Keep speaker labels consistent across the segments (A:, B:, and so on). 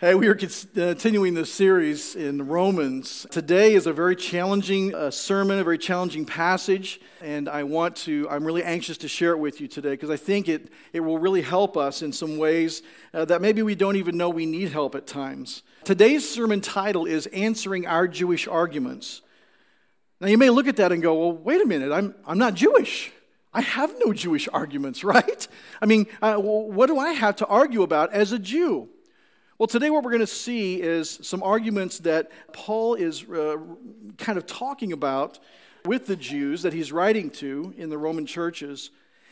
A: Hey, we are continuing this series in Romans. Today is a very challenging uh, sermon, a very challenging passage, and I want to, I'm really anxious to share it with you today because I think it, it will really help us in some ways uh, that maybe we don't even know we need help at times. Today's sermon title is Answering Our Jewish Arguments. Now, you may look at that and go, well, wait a minute, I'm, I'm not Jewish. I have no Jewish arguments, right? I mean, uh, what do I have to argue about as a Jew? Well, today what we're going to see is some arguments that Paul is uh, kind of talking about with the Jews that he's writing to in the Roman churches.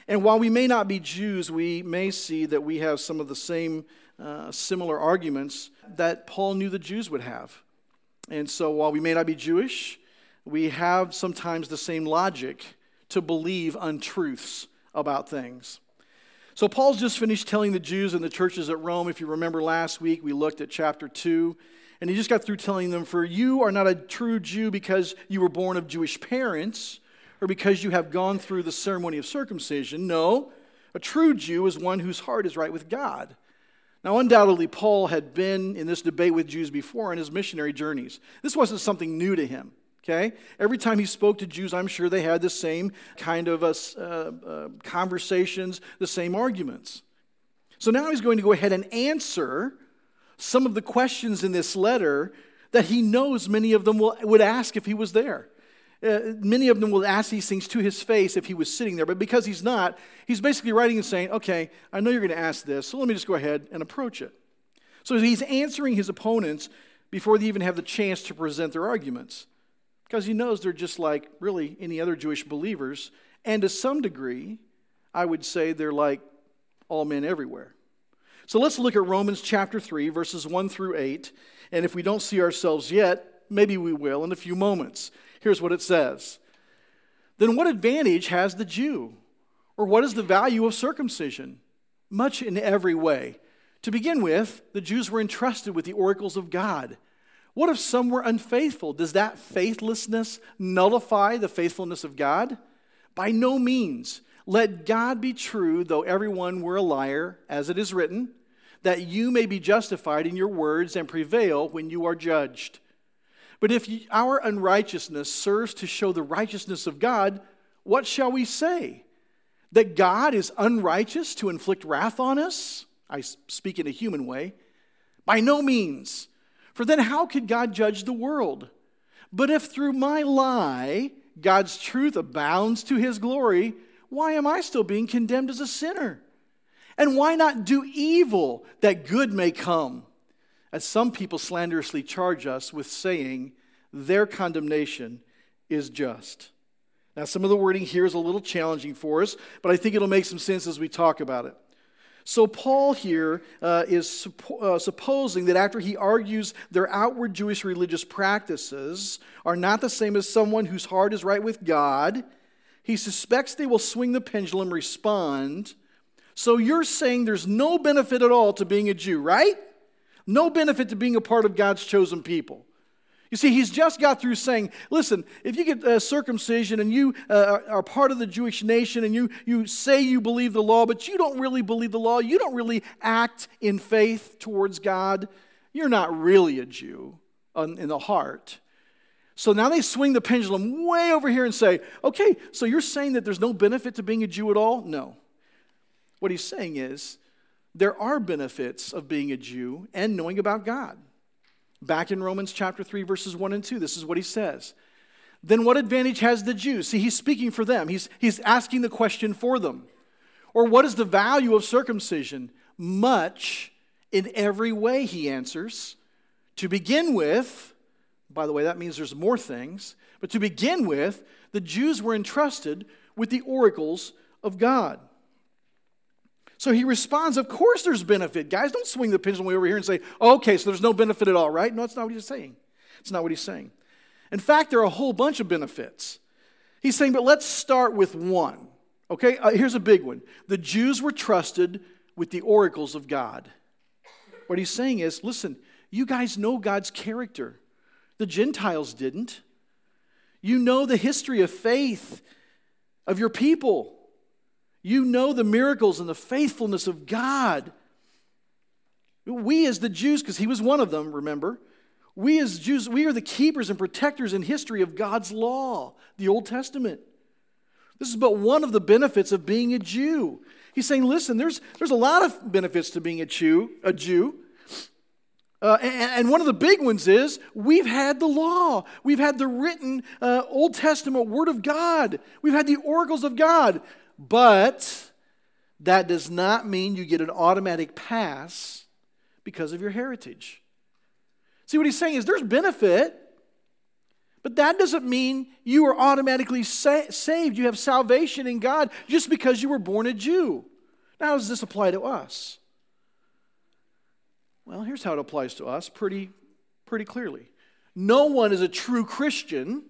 A: And while we may not be Jews, we may see that we have some of the same uh, similar arguments that Paul knew the Jews would have. And so while we may not be Jewish, we have sometimes the same logic to believe untruths about things. So, Paul's just finished telling the Jews in the churches at Rome. If you remember last week, we looked at chapter 2, and he just got through telling them, For you are not a true Jew because you were born of Jewish parents or because you have gone through the ceremony of circumcision. No, a true Jew is one whose heart is right with God. Now, undoubtedly, Paul had been in this debate with Jews before in his missionary journeys. This wasn't something new to him. Okay? Every time he spoke to Jews, I'm sure they had the same kind of uh, uh, uh, conversations, the same arguments. So now he's going to go ahead and answer some of the questions in this letter that he knows many of them will, would ask if he was there. Uh, many of them will ask these things to his face if he was sitting there, but because he's not, he's basically writing and saying, Okay, I know you're going to ask this, so let me just go ahead and approach it. So he's answering his opponents before they even have the chance to present their arguments because he knows they're just like really any other Jewish believers. And to some degree, I would say they're like all men everywhere. So let's look at Romans chapter 3, verses 1 through 8. And if we don't see ourselves yet, maybe we will in a few moments. Here's what it says Then what advantage has the Jew? Or what is the value of circumcision? Much in every way. To begin with, the Jews were entrusted with the oracles of God. What if some were unfaithful? Does that faithlessness nullify the faithfulness of God? By no means. Let God be true, though everyone were a liar, as it is written, that you may be justified in your words and prevail when you are judged. But if our unrighteousness serves to show the righteousness of God, what shall we say? That God is unrighteous to inflict wrath on us? I speak in a human way. By no means. For then how could God judge the world? But if through my lie God's truth abounds to his glory, why am I still being condemned as a sinner? And why not do evil that good may come? As some people slanderously charge us with saying their condemnation is just. Now, some of the wording here is a little challenging for us, but I think it'll make some sense as we talk about it. So, Paul here uh, is uh, supposing that after he argues their outward Jewish religious practices are not the same as someone whose heart is right with God, he suspects they will swing the pendulum, respond. So, you're saying there's no benefit at all to being a Jew, right? No benefit to being a part of God's chosen people. You see, he's just got through saying, listen, if you get uh, circumcision and you uh, are part of the Jewish nation and you, you say you believe the law, but you don't really believe the law, you don't really act in faith towards God, you're not really a Jew in the heart. So now they swing the pendulum way over here and say, okay, so you're saying that there's no benefit to being a Jew at all? No. What he's saying is, there are benefits of being a Jew and knowing about God. Back in Romans chapter 3, verses 1 and 2, this is what he says. Then what advantage has the Jew? See, he's speaking for them, he's, he's asking the question for them. Or what is the value of circumcision? Much in every way, he answers. To begin with, by the way, that means there's more things, but to begin with, the Jews were entrusted with the oracles of God. So he responds, Of course there's benefit. Guys, don't swing the pendulum way over here and say, Okay, so there's no benefit at all, right? No, that's not what he's saying. It's not what he's saying. In fact, there are a whole bunch of benefits. He's saying, But let's start with one. Okay, uh, here's a big one. The Jews were trusted with the oracles of God. What he's saying is, listen, you guys know God's character. The Gentiles didn't. You know the history of faith of your people. You know the miracles and the faithfulness of God. We, as the Jews, because he was one of them, remember, we as Jews, we are the keepers and protectors in history of God's law, the Old Testament. This is but one of the benefits of being a Jew. He's saying, listen, there's, there's a lot of benefits to being a Jew. A Jew. Uh, and, and, one of the big ones is we've had the law. We've had the written uh, Old Testament Word of God. We've had the oracles of God. But that does not mean you get an automatic pass because of your heritage. See, what he's saying is there's benefit, but that doesn't mean you are automatically sa- saved. You have salvation in God just because you were born a Jew. Now, how does this apply to us? Well, here's how it applies to us pretty, pretty clearly. No one is a true Christian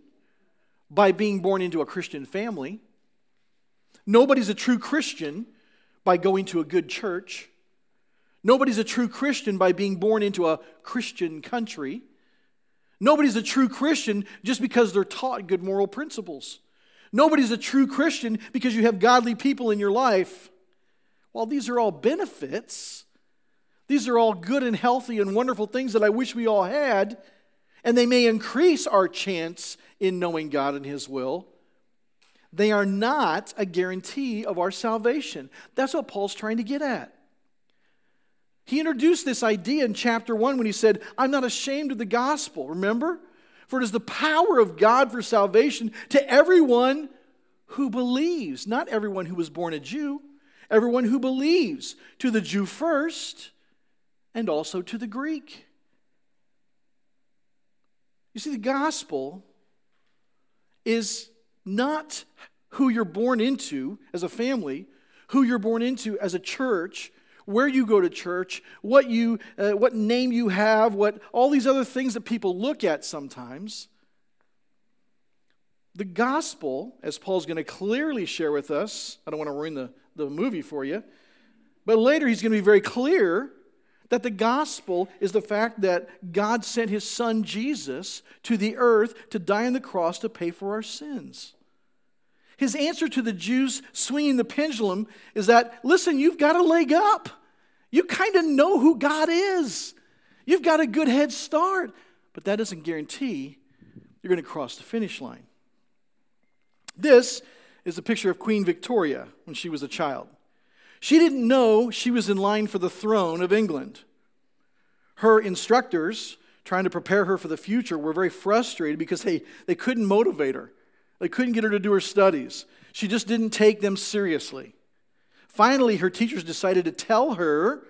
A: by being born into a Christian family. Nobody's a true Christian by going to a good church. Nobody's a true Christian by being born into a Christian country. Nobody's a true Christian just because they're taught good moral principles. Nobody's a true Christian because you have godly people in your life. While these are all benefits, these are all good and healthy and wonderful things that I wish we all had, and they may increase our chance in knowing God and His will. They are not a guarantee of our salvation. That's what Paul's trying to get at. He introduced this idea in chapter 1 when he said, I'm not ashamed of the gospel. Remember? For it is the power of God for salvation to everyone who believes. Not everyone who was born a Jew, everyone who believes. To the Jew first, and also to the Greek. You see, the gospel is not who you're born into as a family, who you're born into as a church, where you go to church, what, you, uh, what name you have, what, all these other things that people look at sometimes. The gospel, as Paul's going to clearly share with us, I don't want to ruin the, the movie for you, but later he's going to be very clear that the gospel is the fact that God sent his son Jesus to the earth to die on the cross to pay for our sins. His answer to the Jews swinging the pendulum is that, listen, you've got a leg up. You kind of know who God is. You've got a good head start, but that doesn't guarantee you're going to cross the finish line. This is a picture of Queen Victoria when she was a child. She didn't know she was in line for the throne of England. Her instructors, trying to prepare her for the future, were very frustrated because they, they couldn't motivate her. They couldn't get her to do her studies. She just didn't take them seriously. Finally, her teachers decided to tell her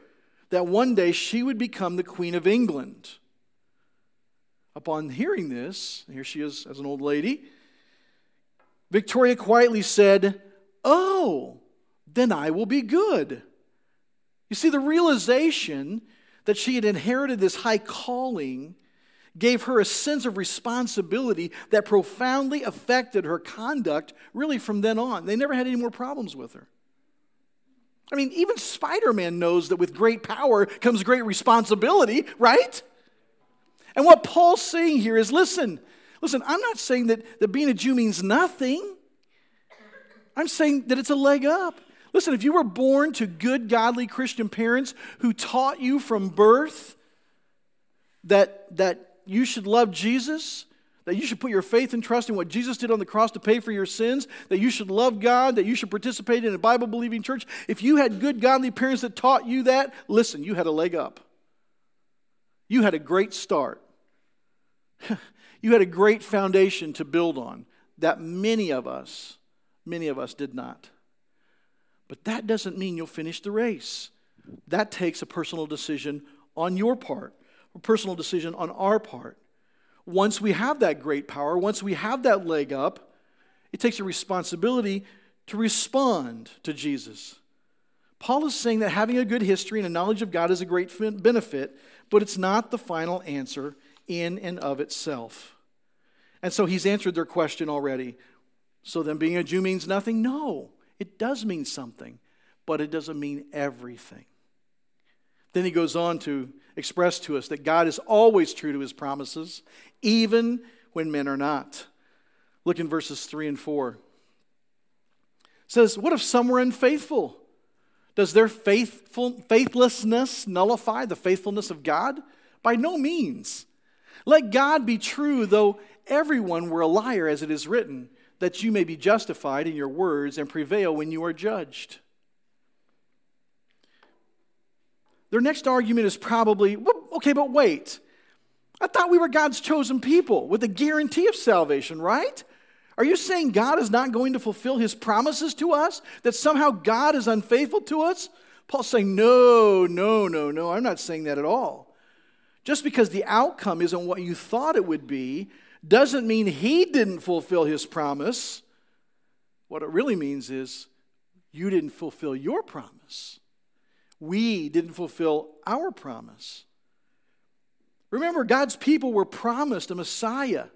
A: that one day she would become the Queen of England. Upon hearing this, here she is as an old lady, Victoria quietly said, Oh, then I will be good. You see, the realization that she had inherited this high calling gave her a sense of responsibility that profoundly affected her conduct really from then on. They never had any more problems with her. I mean, even Spider Man knows that with great power comes great responsibility, right? And what Paul's saying here is listen, listen, I'm not saying that, that being a Jew means nothing. I'm saying that it's a leg up. Listen, if you were born to good, godly Christian parents who taught you from birth that, that you should love Jesus, that you should put your faith and trust in what Jesus did on the cross to pay for your sins, that you should love God, that you should participate in a Bible believing church. If you had good, godly parents that taught you that, listen, you had a leg up. You had a great start. you had a great foundation to build on that many of us, many of us did not. But that doesn't mean you'll finish the race. That takes a personal decision on your part personal decision on our part. Once we have that great power, once we have that leg up, it takes a responsibility to respond to Jesus. Paul is saying that having a good history and a knowledge of God is a great benefit, but it's not the final answer in and of itself. And so he's answered their question already. So then being a Jew means nothing? No, it does mean something, but it doesn't mean everything. Then he goes on to express to us that God is always true to his promises, even when men are not. Look in verses 3 and 4. It says, What if some were unfaithful? Does their faithful, faithlessness nullify the faithfulness of God? By no means. Let God be true, though everyone were a liar, as it is written, that you may be justified in your words and prevail when you are judged. Their next argument is probably okay, but wait. I thought we were God's chosen people with a guarantee of salvation, right? Are you saying God is not going to fulfill his promises to us? That somehow God is unfaithful to us? Paul's saying, no, no, no, no. I'm not saying that at all. Just because the outcome isn't what you thought it would be doesn't mean he didn't fulfill his promise. What it really means is you didn't fulfill your promise. We didn't fulfill our promise. Remember, God's people were promised a Messiah.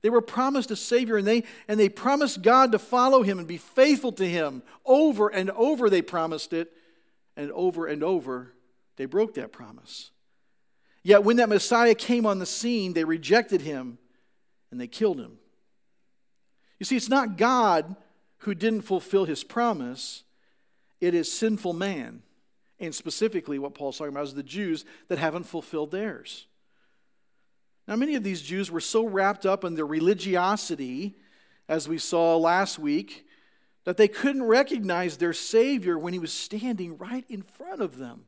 A: They were promised a Savior, and they, and they promised God to follow Him and be faithful to Him. Over and over they promised it, and over and over they broke that promise. Yet when that Messiah came on the scene, they rejected Him and they killed Him. You see, it's not God who didn't fulfill His promise, it is sinful man. And specifically, what Paul's talking about is the Jews that haven't fulfilled theirs. Now, many of these Jews were so wrapped up in their religiosity, as we saw last week, that they couldn't recognize their Savior when he was standing right in front of them.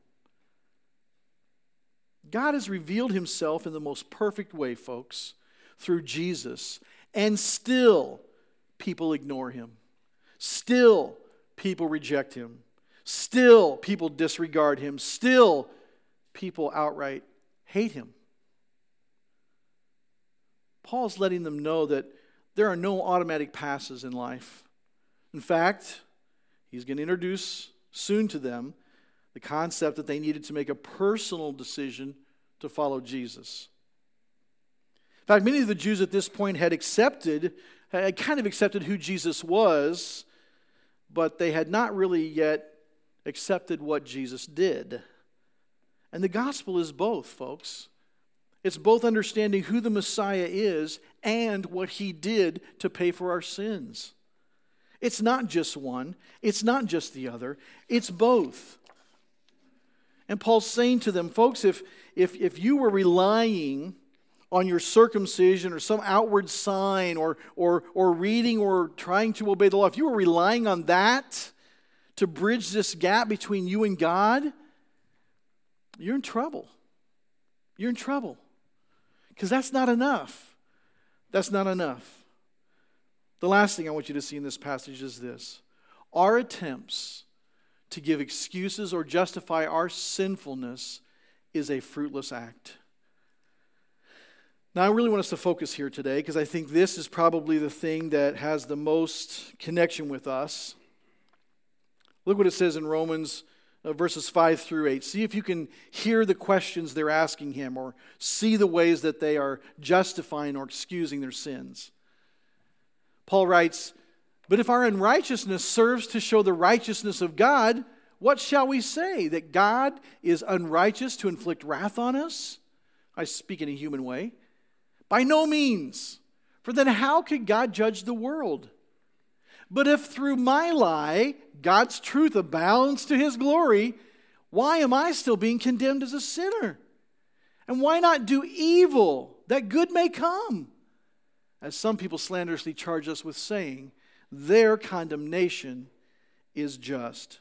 A: God has revealed himself in the most perfect way, folks, through Jesus, and still people ignore him. Still people reject him. Still people disregard him. Still people outright hate him. Paul's letting them know that there are no automatic passes in life. In fact, he's going to introduce soon to them the concept that they needed to make a personal decision to follow Jesus. In fact, many of the Jews at this point had accepted, had kind of accepted who Jesus was, but they had not really yet accepted what Jesus did. And the gospel is both, folks. It's both understanding who the Messiah is and what he did to pay for our sins. It's not just one, it's not just the other, it's both. And Paul's saying to them, folks, if, if, if you were relying on your circumcision or some outward sign or, or, or reading or trying to obey the law, if you were relying on that to bridge this gap between you and God, you're in trouble. You're in trouble. Because that's not enough. That's not enough. The last thing I want you to see in this passage is this our attempts to give excuses or justify our sinfulness is a fruitless act. Now, I really want us to focus here today because I think this is probably the thing that has the most connection with us. Look what it says in Romans uh, verses 5 through 8. See if you can hear the questions they're asking him or see the ways that they are justifying or excusing their sins. Paul writes, But if our unrighteousness serves to show the righteousness of God, what shall we say? That God is unrighteous to inflict wrath on us? I speak in a human way. By no means. For then how could God judge the world? But if through my lie God's truth abounds to his glory, why am I still being condemned as a sinner? And why not do evil that good may come? As some people slanderously charge us with saying, their condemnation is just.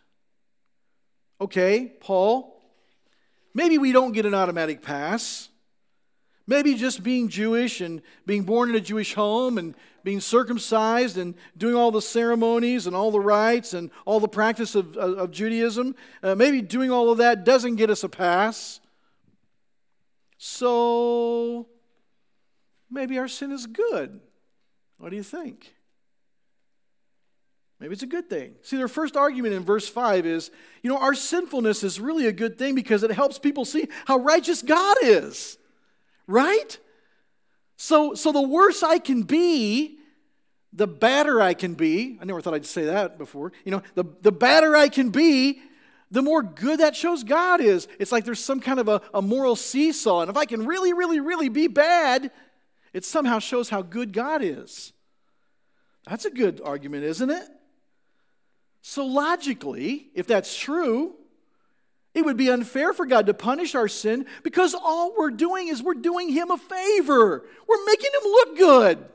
A: Okay, Paul, maybe we don't get an automatic pass. Maybe just being Jewish and being born in a Jewish home and being circumcised and doing all the ceremonies and all the rites and all the practice of, of, of Judaism, uh, maybe doing all of that doesn't get us a pass. So maybe our sin is good. What do you think? Maybe it's a good thing. See, their first argument in verse 5 is you know, our sinfulness is really a good thing because it helps people see how righteous God is. Right? So, so the worse I can be, the badder I can be. I never thought I'd say that before. You know, the, the badder I can be, the more good that shows God is. It's like there's some kind of a, a moral seesaw. And if I can really, really, really be bad, it somehow shows how good God is. That's a good argument, isn't it? So, logically, if that's true, it would be unfair for God to punish our sin because all we're doing is we're doing Him a favor. We're making Him look good,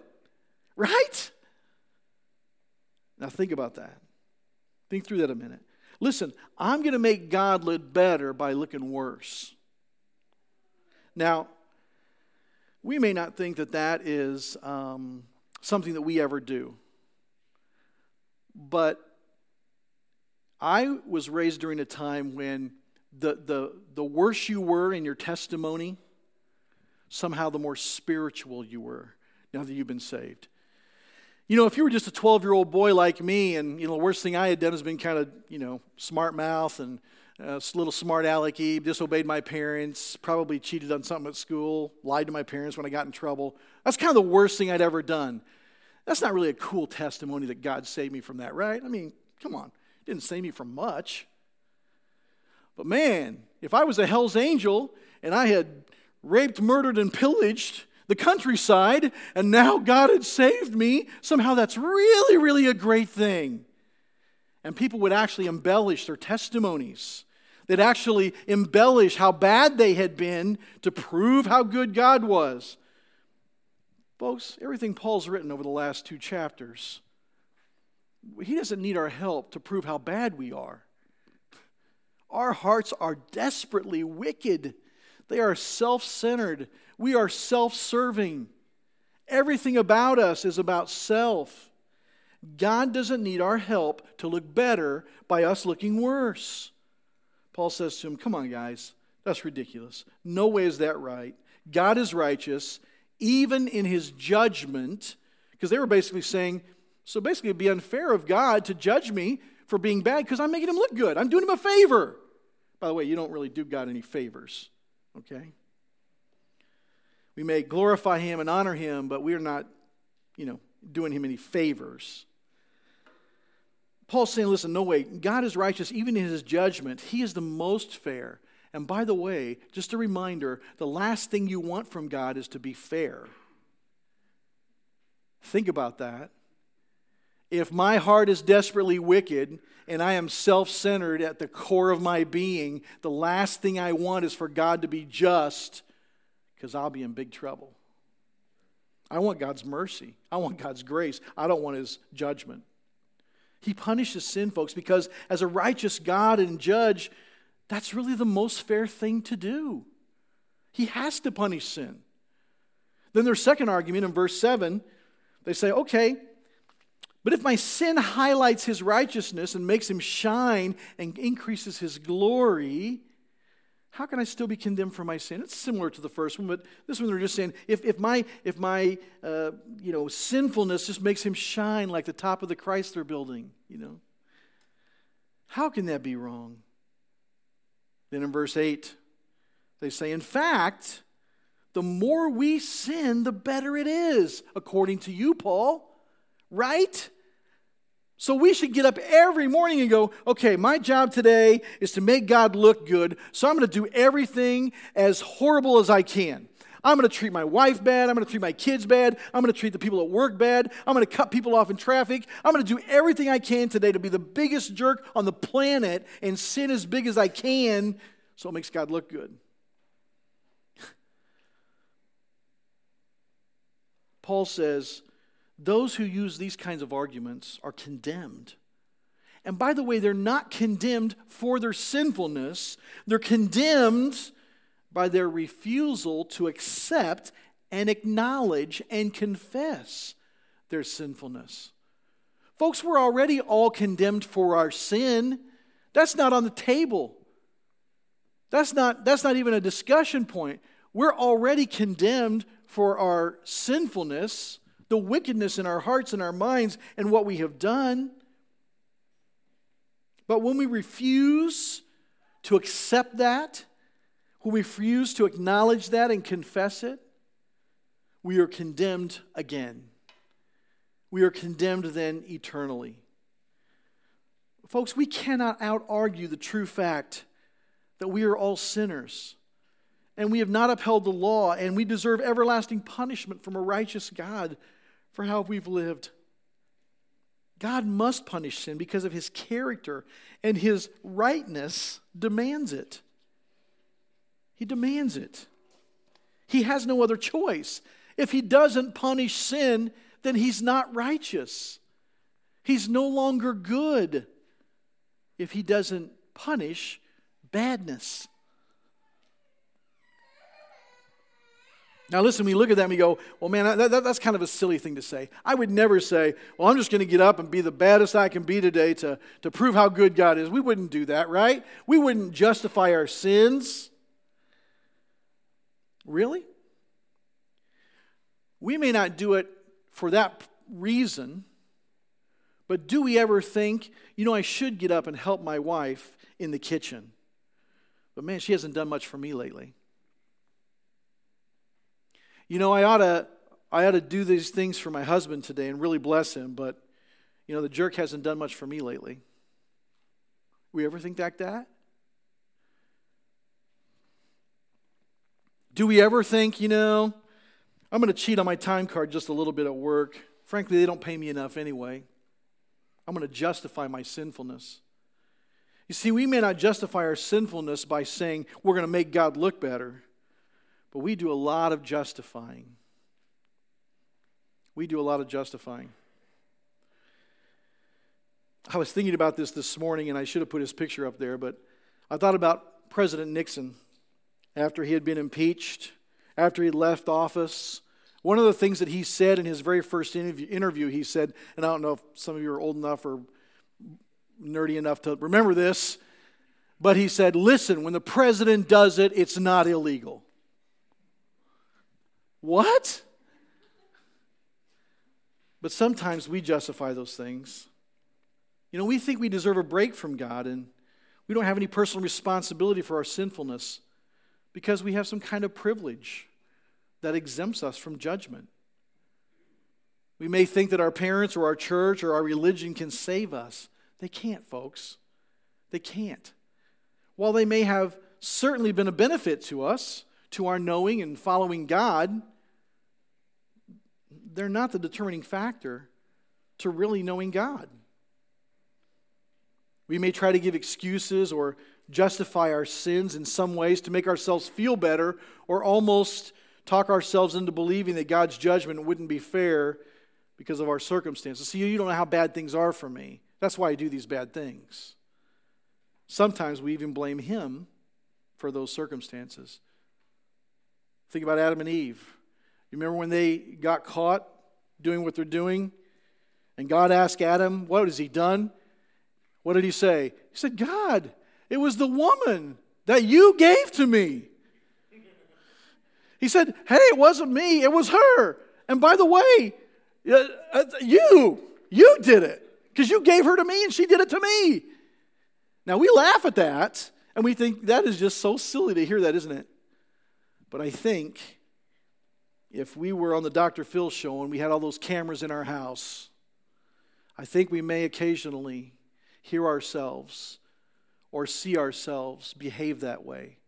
A: right? Now, think about that. Think through that a minute. Listen, I'm going to make God look better by looking worse. Now, we may not think that that is um, something that we ever do, but I was raised during a time when the, the, the worse you were in your testimony, somehow the more spiritual you were now that you've been saved. You know, if you were just a 12 year old boy like me, and, you know, the worst thing I had done has been kind of, you know, smart mouth and uh, a little smart alecky, disobeyed my parents, probably cheated on something at school, lied to my parents when I got in trouble. That's kind of the worst thing I'd ever done. That's not really a cool testimony that God saved me from that, right? I mean, come on. Didn't save me from much. But man, if I was a Hell's Angel and I had raped, murdered, and pillaged the countryside, and now God had saved me, somehow that's really, really a great thing. And people would actually embellish their testimonies. They'd actually embellish how bad they had been to prove how good God was. Folks, everything Paul's written over the last two chapters, he doesn't need our help to prove how bad we are. Our hearts are desperately wicked. They are self centered. We are self serving. Everything about us is about self. God doesn't need our help to look better by us looking worse. Paul says to him, Come on, guys, that's ridiculous. No way is that right. God is righteous, even in his judgment, because they were basically saying, so basically it'd be unfair of God to judge me for being bad because I'm making him look good. I'm doing him a favor. By the way, you don't really do God any favors, okay? We may glorify him and honor him, but we're not, you know, doing him any favors. Paul's saying, listen, no way. God is righteous even in his judgment. He is the most fair. And by the way, just a reminder the last thing you want from God is to be fair. Think about that. If my heart is desperately wicked and I am self centered at the core of my being, the last thing I want is for God to be just because I'll be in big trouble. I want God's mercy. I want God's grace. I don't want His judgment. He punishes sin, folks, because as a righteous God and judge, that's really the most fair thing to do. He has to punish sin. Then their second argument in verse 7, they say, okay, but if my sin highlights his righteousness and makes him shine and increases his glory, how can I still be condemned for my sin? It's similar to the first one, but this one they're just saying, if, if my, if my uh, you know, sinfulness just makes him shine like the top of the Chrysler building, you know, how can that be wrong? Then in verse 8, they say, in fact, the more we sin, the better it is, according to you, Paul. Right? So we should get up every morning and go, okay, my job today is to make God look good, so I'm going to do everything as horrible as I can. I'm going to treat my wife bad. I'm going to treat my kids bad. I'm going to treat the people at work bad. I'm going to cut people off in traffic. I'm going to do everything I can today to be the biggest jerk on the planet and sin as big as I can so it makes God look good. Paul says, those who use these kinds of arguments are condemned. And by the way, they're not condemned for their sinfulness, they're condemned by their refusal to accept and acknowledge and confess their sinfulness. Folks, we're already all condemned for our sin. That's not on the table. That's not, that's not even a discussion point. We're already condemned for our sinfulness the wickedness in our hearts and our minds and what we have done. But when we refuse to accept that, when we refuse to acknowledge that and confess it, we are condemned again. We are condemned then eternally. Folks, we cannot out argue the true fact that we are all sinners and we have not upheld the law and we deserve everlasting punishment from a righteous God for how we've lived. God must punish sin because of his character, and his rightness demands it. He demands it. He has no other choice. If he doesn't punish sin, then he's not righteous. He's no longer good if he doesn't punish badness. Now, listen, we look at that and we go, well, man, that, that, that's kind of a silly thing to say. I would never say, well, I'm just going to get up and be the baddest I can be today to, to prove how good God is. We wouldn't do that, right? We wouldn't justify our sins. Really? We may not do it for that reason, but do we ever think, you know, I should get up and help my wife in the kitchen? But man, she hasn't done much for me lately. You know, I ought to I ought to do these things for my husband today and really bless him, but you know, the jerk hasn't done much for me lately. We ever think like that? Do we ever think, you know, I'm going to cheat on my time card just a little bit at work? Frankly, they don't pay me enough anyway. I'm going to justify my sinfulness. You see, we may not justify our sinfulness by saying we're going to make God look better. But we do a lot of justifying. We do a lot of justifying. I was thinking about this this morning, and I should have put his picture up there, but I thought about President Nixon after he had been impeached, after he left office. One of the things that he said in his very first interview, he said, and I don't know if some of you are old enough or nerdy enough to remember this, but he said, Listen, when the president does it, it's not illegal. What? But sometimes we justify those things. You know, we think we deserve a break from God and we don't have any personal responsibility for our sinfulness because we have some kind of privilege that exempts us from judgment. We may think that our parents or our church or our religion can save us. They can't, folks. They can't. While they may have certainly been a benefit to us, to our knowing and following God, they're not the determining factor to really knowing God. We may try to give excuses or justify our sins in some ways to make ourselves feel better or almost talk ourselves into believing that God's judgment wouldn't be fair because of our circumstances. See, you don't know how bad things are for me. That's why I do these bad things. Sometimes we even blame Him for those circumstances. Think about Adam and Eve. You remember when they got caught doing what they're doing? And God asked Adam, What has he done? What did he say? He said, God, it was the woman that you gave to me. He said, Hey, it wasn't me, it was her. And by the way, uh, uh, you, you did it because you gave her to me and she did it to me. Now we laugh at that and we think that is just so silly to hear that, isn't it? But I think if we were on the Dr. Phil show and we had all those cameras in our house, I think we may occasionally hear ourselves or see ourselves behave that way.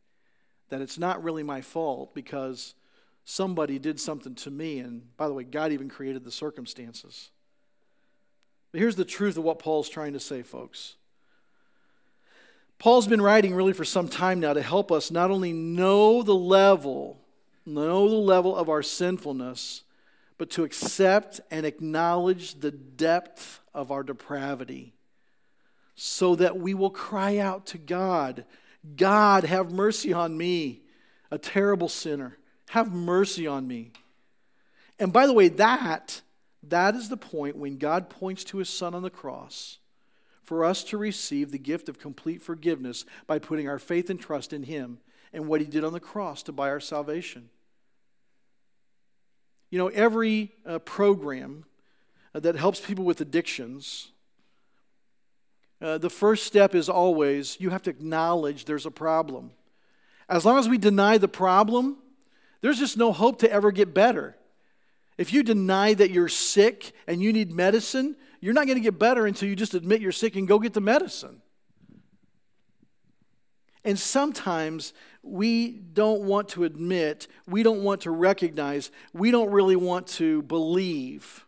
A: That it's not really my fault because somebody did something to me. And by the way, God even created the circumstances. But here's the truth of what Paul's trying to say, folks. Paul's been writing really for some time now to help us not only know the level know the level of our sinfulness, but to accept and acknowledge the depth of our depravity so that we will cry out to God God, have mercy on me, a terrible sinner. Have mercy on me. And by the way, that, that is the point when God points to his son on the cross for us to receive the gift of complete forgiveness by putting our faith and trust in him and what he did on the cross to buy our salvation. You know, every uh, program uh, that helps people with addictions, uh, the first step is always you have to acknowledge there's a problem. As long as we deny the problem, there's just no hope to ever get better. If you deny that you're sick and you need medicine, you're not going to get better until you just admit you're sick and go get the medicine. And sometimes we don't want to admit, we don't want to recognize, we don't really want to believe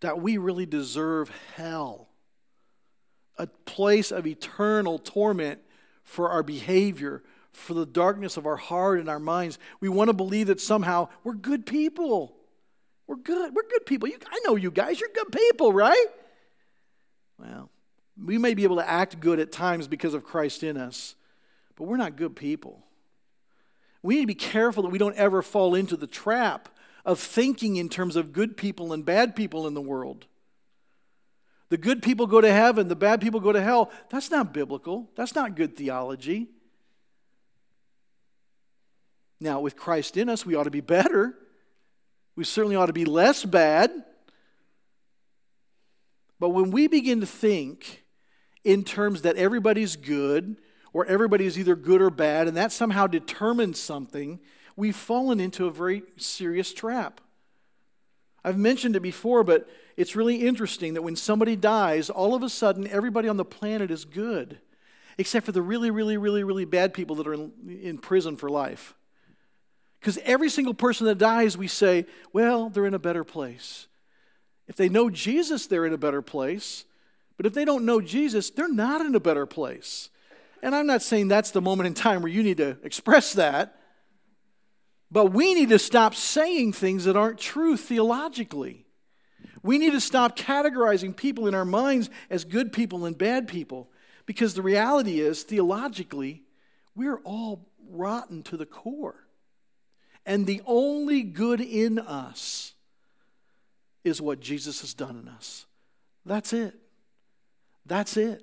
A: that we really deserve hell, a place of eternal torment for our behavior, for the darkness of our heart and our minds. We want to believe that somehow we're good people. We're good. We're good people. You, I know you guys. You're good people, right? Well, we may be able to act good at times because of Christ in us, but we're not good people. We need to be careful that we don't ever fall into the trap of thinking in terms of good people and bad people in the world. The good people go to heaven, the bad people go to hell. That's not biblical. That's not good theology. Now, with Christ in us, we ought to be better. We certainly ought to be less bad. But when we begin to think in terms that everybody's good or everybody's either good or bad, and that somehow determines something, we've fallen into a very serious trap. I've mentioned it before, but it's really interesting that when somebody dies, all of a sudden everybody on the planet is good, except for the really, really, really, really bad people that are in, in prison for life. Because every single person that dies, we say, well, they're in a better place. If they know Jesus, they're in a better place. But if they don't know Jesus, they're not in a better place. And I'm not saying that's the moment in time where you need to express that. But we need to stop saying things that aren't true theologically. We need to stop categorizing people in our minds as good people and bad people. Because the reality is, theologically, we're all rotten to the core. And the only good in us is what Jesus has done in us. That's it. That's it.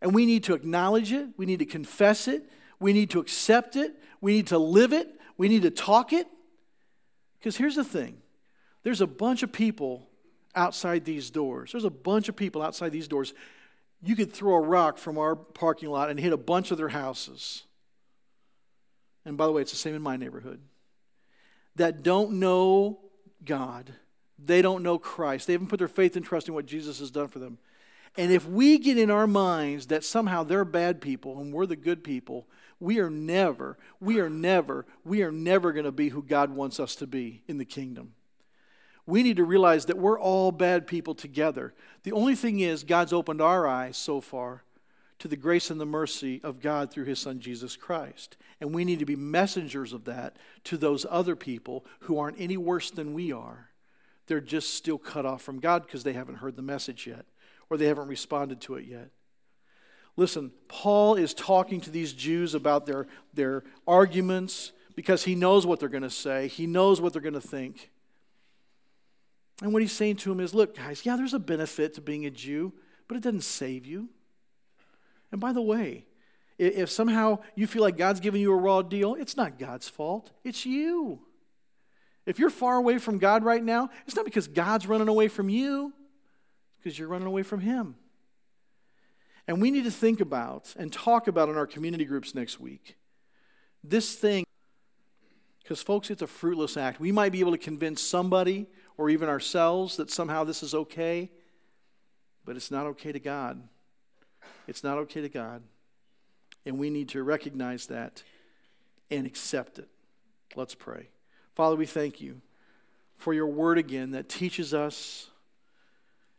A: And we need to acknowledge it. We need to confess it. We need to accept it. We need to live it. We need to talk it. Because here's the thing there's a bunch of people outside these doors. There's a bunch of people outside these doors. You could throw a rock from our parking lot and hit a bunch of their houses. And by the way, it's the same in my neighborhood that don't know God. They don't know Christ. They haven't put their faith and trust in what Jesus has done for them. And if we get in our minds that somehow they're bad people and we're the good people, we are never, we are never, we are never going to be who God wants us to be in the kingdom. We need to realize that we're all bad people together. The only thing is, God's opened our eyes so far to the grace and the mercy of God through his son Jesus Christ. And we need to be messengers of that to those other people who aren't any worse than we are. They're just still cut off from God because they haven't heard the message yet or they haven't responded to it yet. Listen, Paul is talking to these Jews about their, their arguments because he knows what they're going to say, he knows what they're going to think. And what he's saying to them is look, guys, yeah, there's a benefit to being a Jew, but it doesn't save you. And by the way, if somehow you feel like God's giving you a raw deal, it's not God's fault, it's you. If you're far away from God right now, it's not because God's running away from you, because you're running away from Him. And we need to think about and talk about in our community groups next week this thing, because, folks, it's a fruitless act. We might be able to convince somebody or even ourselves that somehow this is okay, but it's not okay to God. It's not okay to God. And we need to recognize that and accept it. Let's pray. Father, we thank you for your word again that teaches us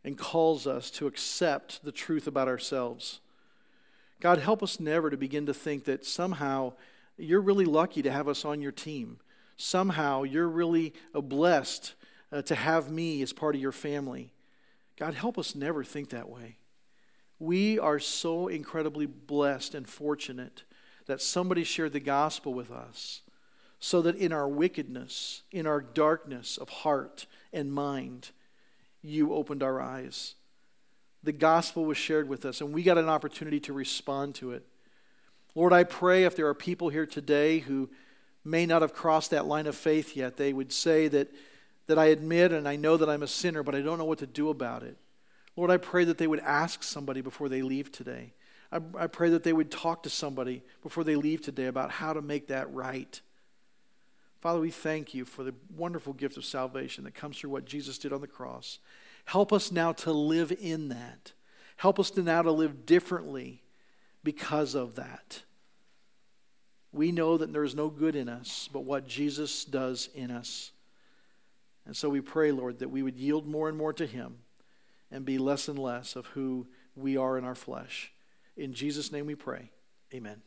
A: and calls us to accept the truth about ourselves. God, help us never to begin to think that somehow you're really lucky to have us on your team. Somehow you're really blessed uh, to have me as part of your family. God, help us never think that way. We are so incredibly blessed and fortunate that somebody shared the gospel with us so that in our wickedness, in our darkness of heart and mind, you opened our eyes. The gospel was shared with us, and we got an opportunity to respond to it. Lord, I pray if there are people here today who may not have crossed that line of faith yet, they would say that, that I admit and I know that I'm a sinner, but I don't know what to do about it. Lord, I pray that they would ask somebody before they leave today. I, I pray that they would talk to somebody before they leave today about how to make that right. Father, we thank you for the wonderful gift of salvation that comes through what Jesus did on the cross. Help us now to live in that. Help us to now to live differently because of that. We know that there is no good in us but what Jesus does in us. And so we pray, Lord, that we would yield more and more to Him and be less and less of who we are in our flesh. In Jesus' name we pray. Amen.